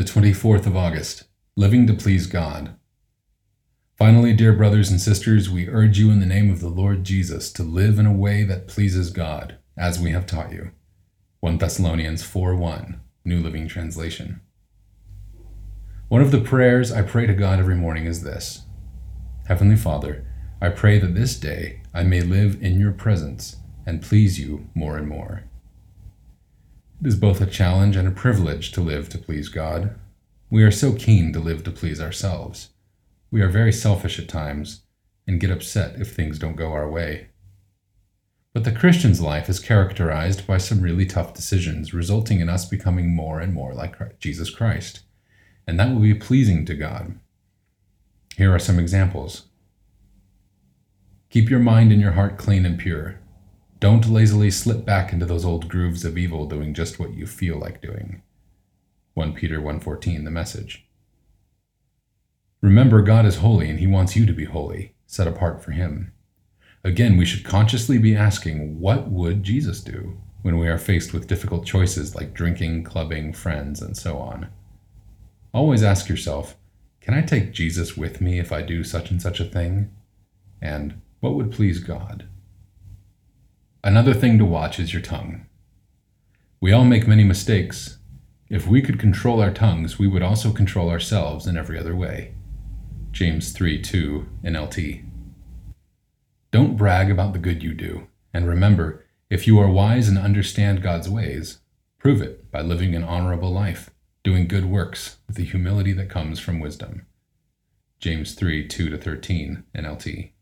The 24th of August, Living to Please God. Finally, dear brothers and sisters, we urge you in the name of the Lord Jesus to live in a way that pleases God, as we have taught you. 1 Thessalonians 4 1, New Living Translation. One of the prayers I pray to God every morning is this Heavenly Father, I pray that this day I may live in your presence and please you more and more. It is both a challenge and a privilege to live to please God. We are so keen to live to please ourselves. We are very selfish at times and get upset if things don't go our way. But the Christian's life is characterized by some really tough decisions, resulting in us becoming more and more like Jesus Christ. And that will be pleasing to God. Here are some examples. Keep your mind and your heart clean and pure. Don't lazily slip back into those old grooves of evil doing just what you feel like doing. 1 Peter 1:14 the message. Remember God is holy and he wants you to be holy, set apart for him. Again, we should consciously be asking, what would Jesus do when we are faced with difficult choices like drinking, clubbing, friends, and so on? Always ask yourself, can I take Jesus with me if I do such and such a thing? And what would please God? Another thing to watch is your tongue. We all make many mistakes. If we could control our tongues, we would also control ourselves in every other way. James 3 2 NLT. Don't brag about the good you do, and remember, if you are wise and understand God's ways, prove it by living an honorable life, doing good works with the humility that comes from wisdom. James 3 2 13 NLT.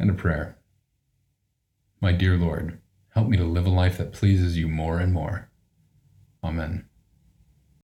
And a prayer. My dear Lord, help me to live a life that pleases you more and more. Amen.